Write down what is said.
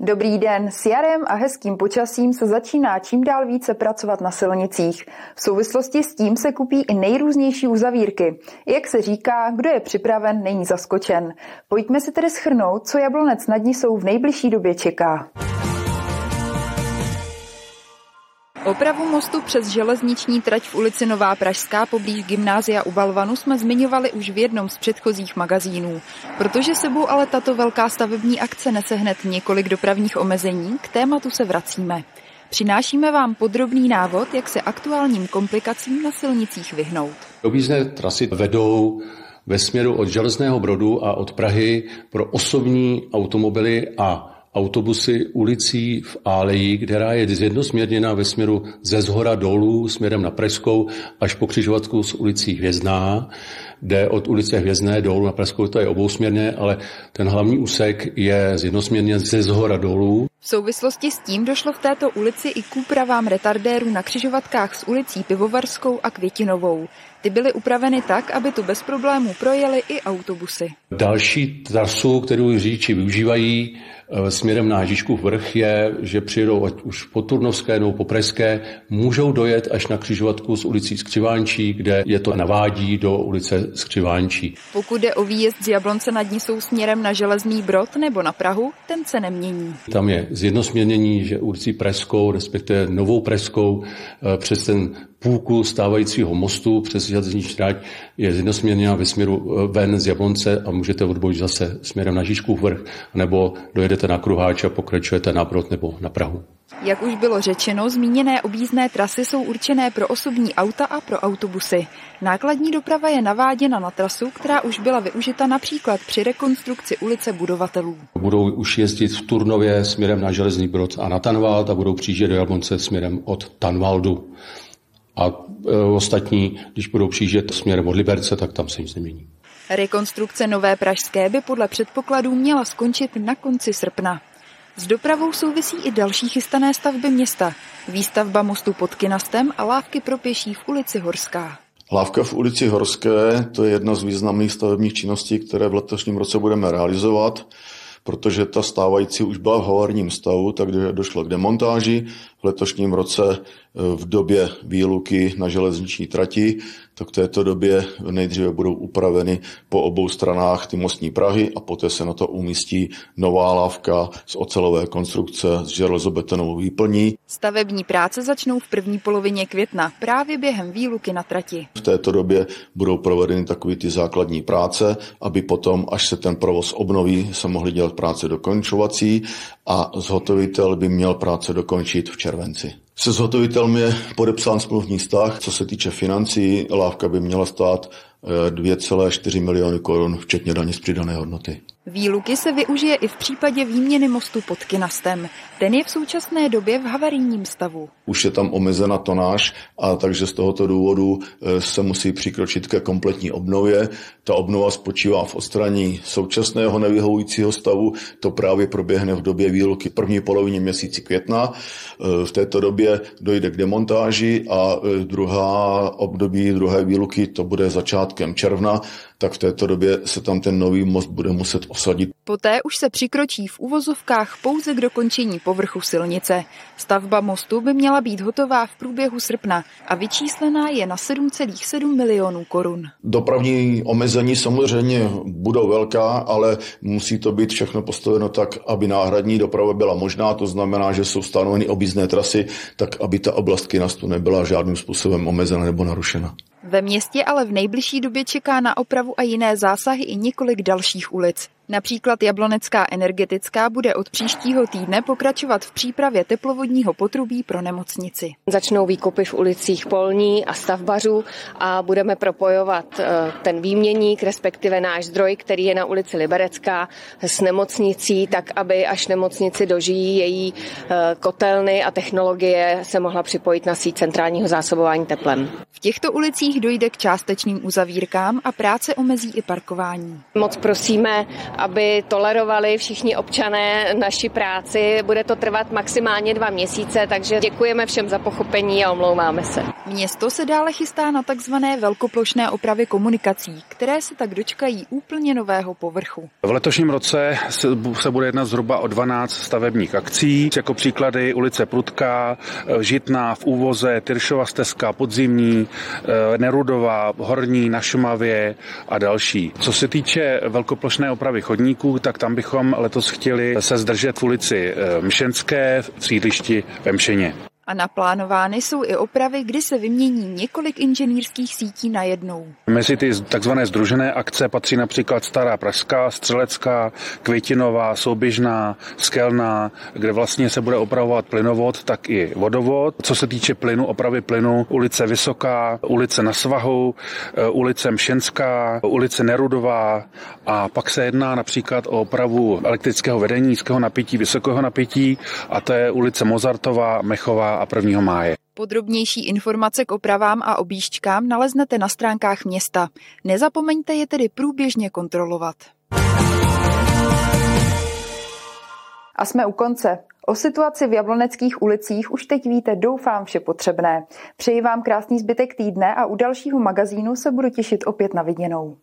Dobrý den, s jarem a hezkým počasím se začíná čím dál více pracovat na silnicích. V souvislosti s tím se kupí i nejrůznější uzavírky. Jak se říká, kdo je připraven, není zaskočen. Pojďme si tedy schrnout, co jablonec nad ní jsou v nejbližší době čeká. Opravu mostu přes železniční trať v ulici Nová Pražská poblíž gymnázia u Balvanu jsme zmiňovali už v jednom z předchozích magazínů. Protože sebou ale tato velká stavební akce nese hned několik dopravních omezení, k tématu se vracíme. Přinášíme vám podrobný návod, jak se aktuálním komplikacím na silnicích vyhnout. Objízdné trasy vedou ve směru od Železného Brodu a od Prahy pro osobní automobily a autobusy ulicí v Áleji, která je zjednosměrněna ve směru ze zhora dolů směrem na Pražskou až po křižovatku s ulicí Hvězdná. Jde od ulice Hvězdné dolů na Pražskou, to je obousměrné, ale ten hlavní úsek je zjednosměrně ze zhora dolů. V souvislosti s tím došlo v této ulici i k úpravám retardérů na křižovatkách s ulicí Pivovarskou a Květinovou. Ty byly upraveny tak, aby tu bez problémů projeli i autobusy. Další trasu, kterou řidiči využívají, Eh, směrem na Žižkův vrch je, že přijedou ať už po Turnovské nebo po Pražské, můžou dojet až na křižovatku s ulicí Skřivánčí, kde je to navádí do ulice Skřivánčí. Pokud jde o výjezd z Jablonce nad Nisou směrem na Železný Brod nebo na Prahu, ten se nemění. Tam je zjednosměrnění, že ulicí Preskou, respektive Novou Preskou, eh, přes ten půlku stávajícího mostu přes železniční trať je zjednosměrněná ve směru eh, ven z Jablonce a můžete odbojit zase směrem na Žižkův vrch, nebo dojedete na Kruháč a pokračujete na Brod nebo na Prahu. Jak už bylo řečeno, zmíněné objízdné trasy jsou určené pro osobní auta a pro autobusy. Nákladní doprava je naváděna na trasu, která už byla využita například při rekonstrukci ulice budovatelů. Budou už jezdit v Turnově směrem na Železný Brod a na Tanvald a budou přijíždět do Jablonce směrem od Tanvaldu a e, ostatní, když budou přijíždět směrem od Liberce, tak tam se nic nemění. Rekonstrukce Nové Pražské by podle předpokladů měla skončit na konci srpna. S dopravou souvisí i další chystané stavby města. Výstavba mostu pod Kinastem a lávky pro pěší v ulici Horská. Lávka v ulici Horské, to je jedna z významných stavebních činností, které v letošním roce budeme realizovat protože ta stávající už byla v havarním stavu, takže došlo k demontáži. V letošním roce e, v době výluky na železniční trati, tak v této době nejdříve budou upraveny po obou stranách ty mostní Prahy a poté se na to umístí nová lávka z ocelové konstrukce s železobetonovou výplní. Stavební práce začnou v první polovině května, právě během výluky na trati. V této době budou provedeny takové ty základní práce, aby potom, až se ten provoz obnoví, se mohly dělat práce dokončovací a zhotovitel by měl práce dokončit v červenci. Se zhotovitelem je podepsán smluvní vztah. Co se týče financí, lávka by měla stát 2,4 miliony korun, včetně daně z přidané hodnoty. Výluky se využije i v případě výměny mostu pod Kinastem. Ten je v současné době v havarijním stavu. Už je tam omezena tonáž a takže z tohoto důvodu e, se musí přikročit ke kompletní obnově. Ta obnova spočívá v odstranění současného nevyhovujícího stavu. To právě proběhne v době výluky první polovině měsíci května. E, v této době dojde k demontáži a e, druhá období druhé výluky to bude začát začátkem června, tak v této době se tam ten nový most bude muset osadit. Poté už se přikročí v uvozovkách pouze k dokončení povrchu silnice. Stavba mostu by měla být hotová v průběhu srpna a vyčíslená je na 7,7 milionů korun. Dopravní omezení samozřejmě budou velká, ale musí to být všechno postaveno tak, aby náhradní doprava byla možná. To znamená, že jsou stanoveny objízdné trasy, tak aby ta oblast Kinastu nebyla žádným způsobem omezena nebo narušena. Ve městě ale v nejbližší době čeká na opravu a jiné zásahy i několik dalších ulic. Například Jablonecká energetická bude od příštího týdne pokračovat v přípravě teplovodního potrubí pro nemocnici. Začnou výkopy v ulicích Polní a Stavbařů a budeme propojovat eh, ten výměník, respektive náš zdroj, který je na ulici Liberecká s nemocnicí, tak aby až nemocnici dožijí její eh, kotelny a technologie se mohla připojit na síť centrálního zásobování teplem. V těchto ulicích dojde k částečným uzavírkám a práce omezí i parkování. Moc prosíme, aby tolerovali všichni občané naši práci. Bude to trvat maximálně dva měsíce, takže děkujeme všem za pochopení a omlouváme se. Město se dále chystá na takzvané velkoplošné opravy komunikací, které se tak dočkají úplně nového povrchu. V letošním roce se bude jednat zhruba o 12 stavebních akcí, jako příklady ulice Prudka, Žitná v Úvoze, Tyršova stezka, Podzimní, eh, Nerudová, Horní na Šumavě a další. Co se týče velkoplošné opravy chodníků, tak tam bychom letos chtěli se zdržet v ulici eh, Mšenské v sídlišti ve Mšeně. A naplánovány jsou i opravy, kdy se vymění několik inženýrských sítí na jednou. Mezi ty takzvané združené akce patří například Stará Pražská, Střelecká, Květinová, Souběžná, Skelná, kde vlastně se bude opravovat plynovod, tak i vodovod. Co se týče plynu, opravy plynu, ulice Vysoká, ulice na Svahu, eh, ulice Mšenská, ulice Nerudová a pak se jedná například o opravu elektrického vedení nízkého napětí, vysokého napětí a to je ulice Mozartová, Mechová a 1. máje. Podrobnější informace k opravám a objížďkám naleznete na stránkách města. Nezapomeňte je tedy průběžně kontrolovat. A jsme u konce. O situaci v jabloneckých ulicích už teď víte, doufám, vše potřebné. Přeji vám krásný zbytek týdne a u dalšího magazínu se budu těšit opět na viděnou.